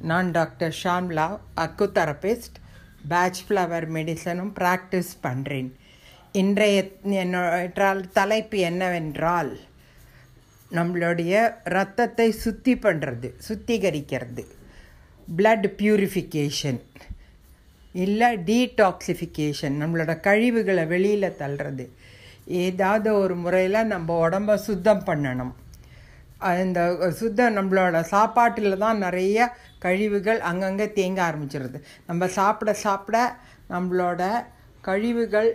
நான் doctor Shamla acu therapist Bach flower மெடிசனும் practice பண்ணுறேன் இன்றைய என்னோட தலைப்பு என்னவென்றால் நம்மளுடைய ரத்தத்தை சுத்தி பண்ணுறது சுத்திகரிக்கிறது. பிளட் பியூரிஃபிகேஷன் இல்லை டீடாக்சிஃபிகேஷன் நம்மளோட கழிவுகளை வெளியில் தள்ளுறது. ஏதாவது ஒரு முறையில் நம்ம உடம்ப சுத்தம் பண்ணணும். அந்த சுத்தம் நம்மளோட சாப்பாட்டில் தான் நிறைய கழிவுகள் அங்கங்கே தேங்க ஆரம்பிச்சிருது. நம்ம சாப்பிட சாப்பிட நம்மளோட கழிவுகள்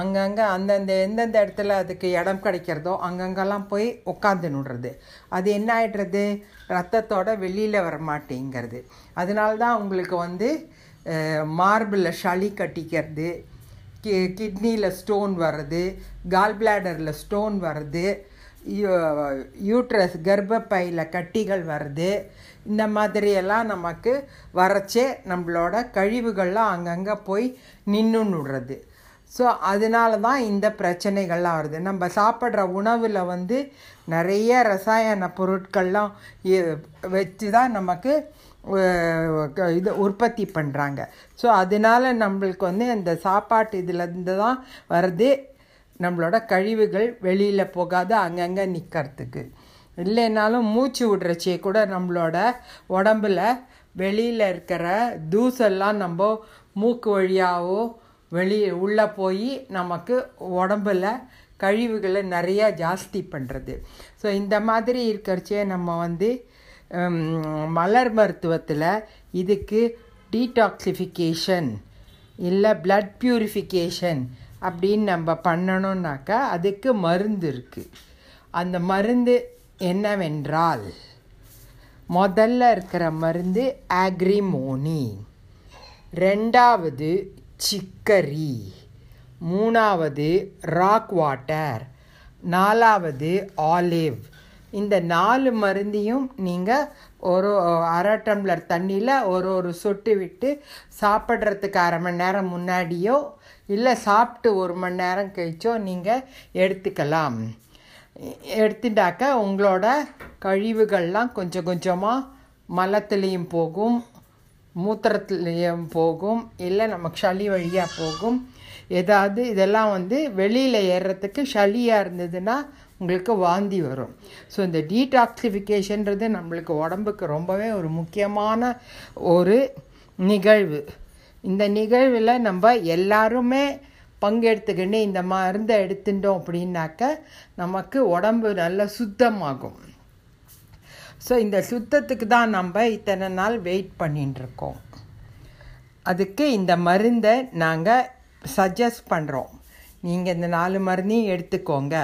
அங்கங்கே அந்தந்த எந்தெந்த இடத்துல அதுக்கு இடம் கிடைக்கிறதோ அங்கங்கெல்லாம் போய் உட்காந்து நுடுறது அது என்ன ஆகிடுறது ரத்தத்தோட வெளியில் வர மாட்டேங்கிறது. அதனால தான் உங்களுக்கு வந்து மார்பிளில் சளி கட்டிக்கிறது கி கிட்னியில் ஸ்டோன் வர்றது கால் பிளாடரில் ஸ்டோன் வர்றது யூட்ரஸ் கர்ப்பப்பையில் கட்டிகள் வருது. இந்த மாதிரியெல்லாம் நமக்கு வரச்சே நம்மளோட கழிவுகள்லாம் அங்கங்கே போய் நின்றுன்னு விடுறது. ஸோ அதனால தான் இந்த பிரச்சனைகள்லாம் வருது. நம்ம சாப்பிட்ற உணவில் வந்து நிறைய ரசாயன பொருட்கள்லாம் வச்சு தான் நமக்கு இது உற்பத்தி பண்ணுறாங்க ஸோ அதனால நம்மளுக்கு வந்து இந்த சாப்பாட்டு இதுலேருந்து தான் வருது. நம்மளோட கழிவுகள் வெளியில் போகாது அங்கங்கே நிற்கிறதுக்கு இல்லைனாலும் மூச்சு விடுறச்சியை கூட நம்மளோட உடம்புல வெளியில் இருக்கிற தூசெல்லாம் நம்ம மூக்கு வழியாகவோ வெளியே உள்ளே போய் நமக்கு உடம்புல கழிவுகளை நிறையா ஜாஸ்தி பண்ணுறது ஸோ இந்த மாதிரி இருக்கிறச்சே நம்ம வந்து மலர் மருத்துவத்தில் இதுக்கு டீடாக்சிஃபிகேஷன் இல்லை பிளட் ப்யூரிஃபிகேஷன் அப்படின்னு நம்ம பண்ணணுன்னாக்கா அதுக்கு மருந்து இருக்குது அந்த மருந்து என்னவென்றால் முதல்ல இருக்கிற மருந்து ஆக்ரிமோனி ரெண்டாவது சிக்கரி. மூணாவது ராக் வாட்டர் நாலாவது ஆலிவ் இந்த நாலு மருந்தையும் நீங்கள் ஒரு அரை டம்ளர் தண்ணியில் ஒரு ஒரு சொட்டு விட்டு சாப்பிட்றதுக்கு அரை மணி நேரம் முன்னாடியோ இல்லை சாப்பிட்டு ஒரு மணி நேரம் கழிச்சோ நீங்கள் எடுத்துக்கலாம். எடுத்துட்டாக்க உங்களோட கழிவுகள்லாம் கொஞ்சம் கொஞ்சமாக மலத்துலேயும் போகும் மூத்திரத்துலேயும் போகும் இல்லை நமக்கு சளி வழியாக போகும். ஏதாவது இதெல்லாம் வந்து வெளியில் ஏறுறதுக்கு சளியாக இருந்ததுன்னா உங்களுக்கு வாந்தி வரும். ஸோ இந்த டீடாக்சிஃபிகேஷன்றது நம்மளுக்கு உடம்புக்கு ரொம்பவே ஒரு முக்கியமான ஒரு நிகழ்வு. இந்த நிகழ்வில் நம்ம எல்லாருமே பங்கெடுத்துக்கிட்டு இந்த மருந்தை எடுத்துட்டோம் அப்படின்னாக்க நமக்கு உடம்பு நல்லா சுத்தமாகும். ஸோ இந்த சுத்தத்துக்கு தான் நம்ம இத்தனை நாள் வெயிட் பண்ணிட்டுருக்கோம் அதுக்கு இந்த மருந்தை நாங்கள் சஜஸ்ட் பண்ணுறோம் நீங்கள் இந்த நாலு மருந்தையும் எடுத்துக்கோங்க.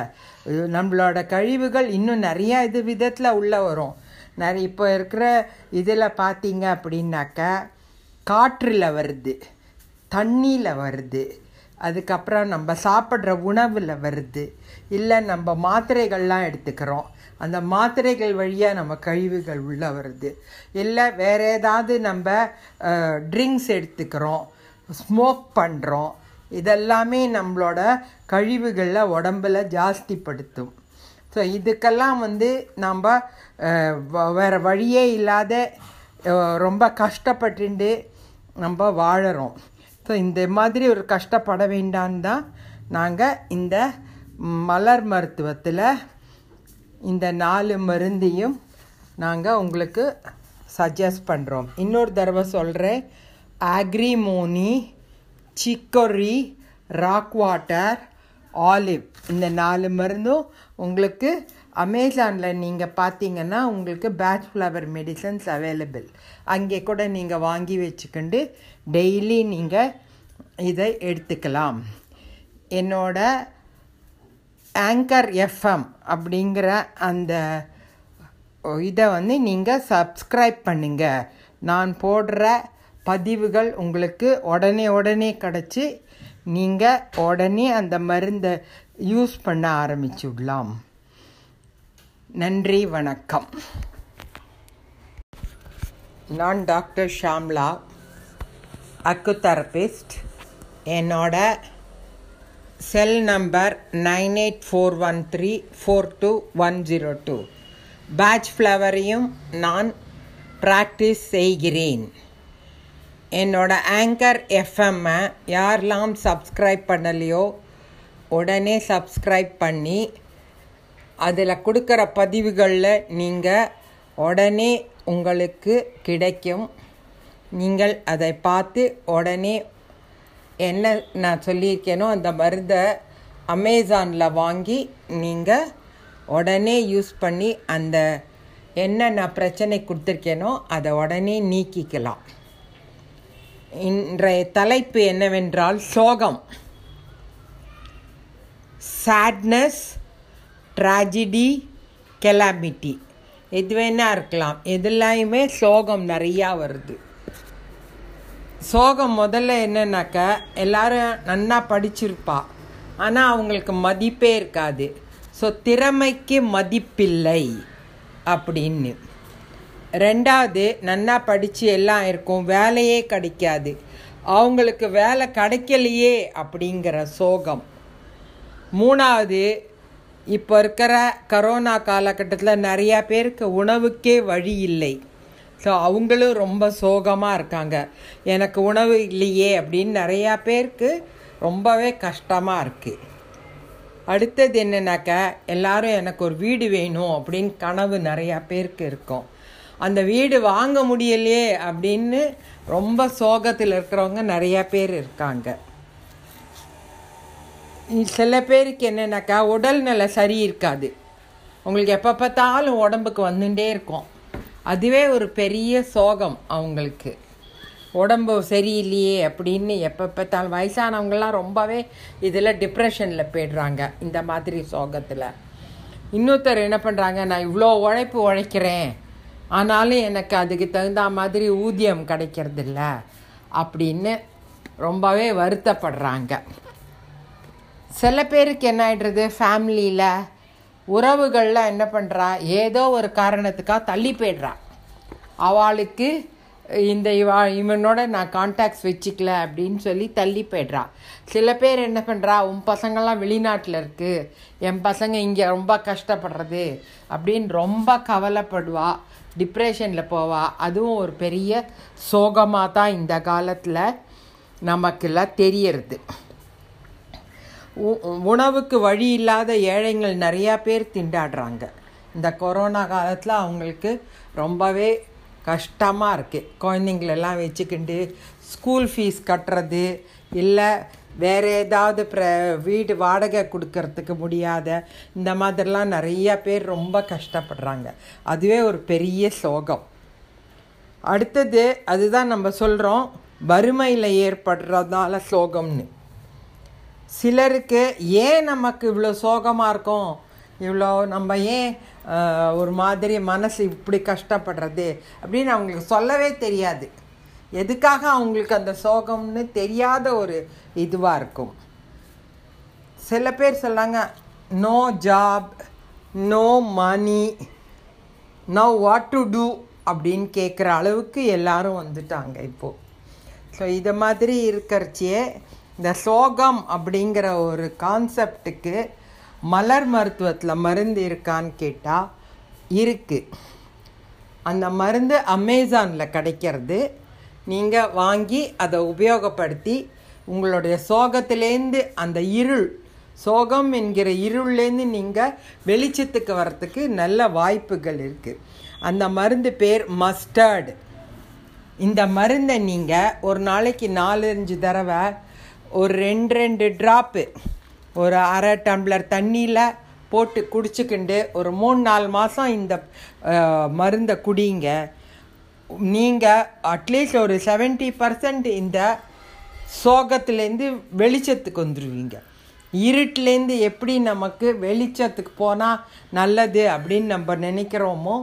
நம்மளோட கழிவுகள் இன்னும் நிறையா இது விதத்தில் உள்ளே வரும். நிறைய இப்போ இருக்கிற இதில் பார்த்தீங்க அப்படின்னாக்க காற்றில் வருது தண்ணியில் வருது அதுக்கப்புறம் நம்ம சாப்பிட்ற உணவில் வருது இல்லை நம்ம மாத்திரைகள்லாம் எடுத்துக்கிறோம். அந்த மாத்திரைகள் வழியாக நம்ம கழிவுகள் உள்ளே வருது. இல்லை வேறு ஏதாவது நம்ம ட்ரிங்க்ஸ் எடுத்துக்கிறோம் ஸ்மோக் பண்ணுறோம் இதெல்லாமே நம்மளோட கழிவுகளில் உடம்பில் ஜாஸ்திப்படுத்தும். ஸோ இதுக்கெல்லாம் வந்து நாம் வேறு வழியே இல்லாத ரொம்ப கஷ்டப்பட்டு நம்ம வாழறோம். ஸோ இந்த மாதிரி ஒரு கஷ்டப்பட வேண்டான்னு தான் நாங்கள் இந்த மலர் மருத்துவத்தில் இந்த நாலு மருந்தையும் நாங்கள் உங்களுக்கு சஜஸ்ட் பண்ணுறோம் இன்னொரு தடவை சொல்கிறேன் agrimony chicory rock water olive இந்த நாலு மருந்தும் உங்களுக்கு அமேசானில் நீங்கள் பார்த்தீங்கன்னா உங்களுக்கு பேட்ச் ஃப்ளவர் மெடிசன்ஸ் அவைலபிள் அங்கே கூட நீங்கள் வாங்கி வச்சுக்கிண்டு டெய்லி நீங்கள் இதை எடுத்துக்கலாம். என்னோட ஆங்கர் எஃப்எம் அப்படிங்கிற அந்த இதை வந்து நீங்கள் சப்ஸ்கிரைப் பண்ணுங்கள் நான் போடுற பதிவுகள் உங்களுக்கு உடனே உடனே கிடச்சி நீங்கள் உடனே அந்த மருந்தை யூஸ் பண்ண ஆரம்பிச்சுடலாம். நன்றி வணக்கம். நான் டாக்டர் ஷாம்லா அக்குதெரபிஸ்ட். என்னோட cell number nine eight four one three four two one zero two. Bach ஃப்ளவரையும் நான் ப்ராக்டிஸ் செய்கிறேன். என்னோட ஆங்கர் எஃப்எம்மை யாரெல்லாம் சப்ஸ்கிரைப் பண்ணலையோ உடனே சப்ஸ்கிரைப் பண்ணி அதில் கொடுக்குற பதிவுகளில் நீங்கள் உடனே உங்களுக்கு கிடைக்கும். நீங்கள் அதை பார்த்து உடனே என்ன நான் சொல்லியிருக்கேனோ அந்த மருந்தை அமேசானில் வாங்கி நீங்கள் உடனே யூஸ் பண்ணி அந்த என்ன நான் பிரச்சனை கொடுத்துருக்கேனோ அதை உடனே நீக்கிக்கலாம். இன்றைய தலைப்பு என்னவென்றால் சோகம். சேட்னஸ் ட்ராஜடி கெலாமிட்டி எது வேணா இருக்கலாம். எதுலையுமே சோகம் நிறையா வருது. சோகம் முதல்ல என்னன்னாக்கா எல்லாரும் நன்னா படிச்சிருப்பா. ஆனால் அவங்களுக்கு மதிப்பே இருக்காது. ஸோ திறமைக்கு மதிப்பில்லை. அப்படின்னு. ரெண்டாவது நன்னா படித்து எல்லாம் இருக்கும் வேலையே கிடைக்காது. அவங்களுக்கு வேலை கிடைக்கலையே அப்படிங்கிற சோகம். மூணாவது இப்போ இருக்கிற கரோனா காலகட்டத்தில் நிறையா பேருக்கு உணவுக்கே வழி இல்லை. ஸோ அவங்களும் ரொம்ப சோகமாக இருக்காங்க. எனக்கு உணவு இல்லையே அப்படின்னு நிறையா பேருக்கு ரொம்பவே கஷ்டமாக இருக்குது அடுத்தது என்னன்னாக்கா எல்லாரும் எனக்கு ஒரு வீடு வேணும் அப்படின்னு கனவு நிறையா பேருக்கு இருக்கும். அந்த வீடு வாங்க முடியலையே அப்படின்னு ரொம்ப சோகத்தில் இருக்கிறவங்க நிறையா பேர் இருக்காங்க. சில பேருக்கு என்னென்னாக்கா உடல்நிலை சரி இருக்காது. உங்களுக்கு எப்போ பார்த்தாலும் உடம்புக்கு வந்துட்டே இருக்கும். அதுவே ஒரு பெரிய சோகம் அவங்களுக்கு. உடம்பு சரியில்லையே அப்படின்னு எப்போ பார்த்தாலும் வயசானவங்களாம் ரொம்பவே இதில் டிப்ரெஷனில் போயிடுறாங்க இந்த மாதிரி சோகத்தில். இன்னொருத்தர் என்ன பண்ணுறாங்க நான் இவ்வளோ உழைப்பு உழைக்கிறேன். ஆனாலும் எனக்கு அதுக்கு தகுந்த மாதிரி ஊதியம் கிடைக்கிறதில்ல அப்படின்னு ரொம்பவே வருத்தப்படுறாங்க. சில பேருக்கு என்ன ஆகிடுறது ஃபேமிலியில் உறவுகளில் என்ன பண்ணுறா ஏதோ ஒரு காரணத்துக்காக தள்ளி போய்ட்றா. அவளுக்கு இந்த இவா இவனோட நான் கான்டாக்ட்ஸ் வச்சுக்கல அப்படின்னு சொல்லி தள்ளி போய்ட்றா. சில பேர் என்ன பண்ணுறா உன் பசங்கள்லாம் வெளிநாட்டில் இருக்குது என் பசங்க இங்கே ரொம்ப கஷ்டப்படுறது. அப்படின்னு ரொம்ப கவலைப்படுவா. டிப்ரெஷனில் போவா. அதுவும் ஒரு பெரிய சோகமாக தான் இந்த காலத்தில் நமக்கெல்லாம் தெரியறது. உணவுக்கு வழி இல்லாத ஏழைகள் நிறையா பேர் திண்டாடுறாங்க. இந்த கொரோனா காலத்தில் அவங்களுக்கு ரொம்பவே கஷ்டமாக இருக்குது குழந்தைங்களெல்லாம் வச்சுக்கிண்டு ஸ்கூல் ஃபீஸ் கட்டுறது இல்லை வேறு ஏதாவது ப்ர வீடு வாடகை கொடுக்கறதுக்கு முடியாத இந்த மாதிரிலாம் நிறைய பேர் ரொம்ப கஷ்டப்படுறாங்க. அதுவே ஒரு பெரிய சோகம். அடுத்தது அதுதான் நம்ம சொல்கிறோம் வறுமையில் ஏற்படுறதால சோகம்னு. சிலருக்கு ஏன் நமக்கு இவ்வளோ சோகமாக இருக்கும்? இவ்வளோ நம்ம ஏன் ஒரு மாதிரி மனசு இப்படி கஷ்டப்படுறது அப்படின்னு அவங்களுக்கு சொல்லவே தெரியாது. எதுக்காக அவங்களுக்கு அந்த சோகம்னு தெரியாத ஒரு இதுவாக இருக்கும். சில பேர் சொல்லாங்க no job no money no what to do அப்படின்னு கேட்குற அளவுக்கு எல்லாரும் வந்துட்டாங்க இப்போது ஸோ இதை மாதிரி இருக்கிறச்சியே இந்த சோகம் அப்படிங்கிற ஒரு கான்செப்டுக்கு மலர் மருத்துவத்தில் மருந்து இருக்கான்னு கேட்டால் இருக்குது அந்த மருந்து அமேசானில் கிடைக்கிறது. நீங்கள் வாங்கி அதை உபயோகப்படுத்தி உங்களுடைய சோகத்திலேருந்து அந்த இருள் சோகம் என்கிற இருள்லேருந்து நீங்கள் வெளிச்சத்துக்கு வர்றதுக்கு நல்ல வாய்ப்புகள் இருக்குது அந்த மருந்து பேர் மஸ்டர்டு இந்த மருந்தை நீங்கள் ஒரு நாளைக்கு நாலஞ்சு தடவை ஒரு ரெண்டு ரெண்டு ட்ராப்பு ஒரு அரை டம்ளர் தண்ணியில் போட்டு குடிச்சுக்கிண்டு ஒரு மூணு நாலு மாதம் இந்த மருந்தை குடிங்க. நீங்கள் அட்லீஸ்ட் ஒரு செவன்ட்டி பர்சன்ட் இந்த சோகத்துலேருந்து வெளிச்சத்துக்கு வந்துடுவீங்க இருட்டிலேருந்து எப்படி நமக்கு வெளிச்சத்துக்கு போனால் நல்லது அப்படின்னு நம்ம நினைக்கிறோமோ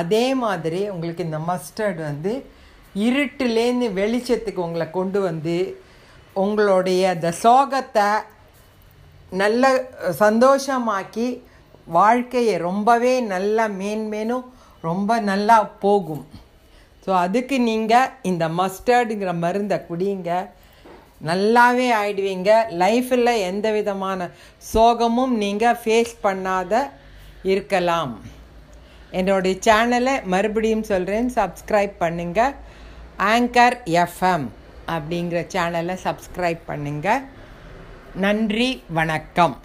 அதே மாதிரி உங்களுக்கு இந்த மஸ்டர்டு வந்து இருட்டுலேருந்து வெளிச்சத்துக்கு உங்களை கொண்டு வந்து உங்களுடைய அந்த சோகத்தை நல்ல சந்தோஷமாக்கி வாழ்க்கையை ரொம்பவே நல்லா மேன்மேனும் ரொம்ப நல்லா போகும். ஸோ அதுக்கு நீங்கள் இந்த மஸ்டர்டுங்கிற மருந்தை குடிங்க. நல்லாவே ஆயிடுவீங்க. லைஃப்பில் எந்த விதமான சோகமும் நீங்கள் ஃபேஸ் பண்ணாத இருக்கலாம். என்னுடைய சேனலை மறுபடியும் சொல்கிறேன் சப்ஸ்கிரைப் பண்ணுங்கள் ஆங்கர் எஃப்எம் அப்படிங்கிற சேனலை சப்ஸ்கிரைப் பண்ணுங்கள் நன்றி வணக்கம்.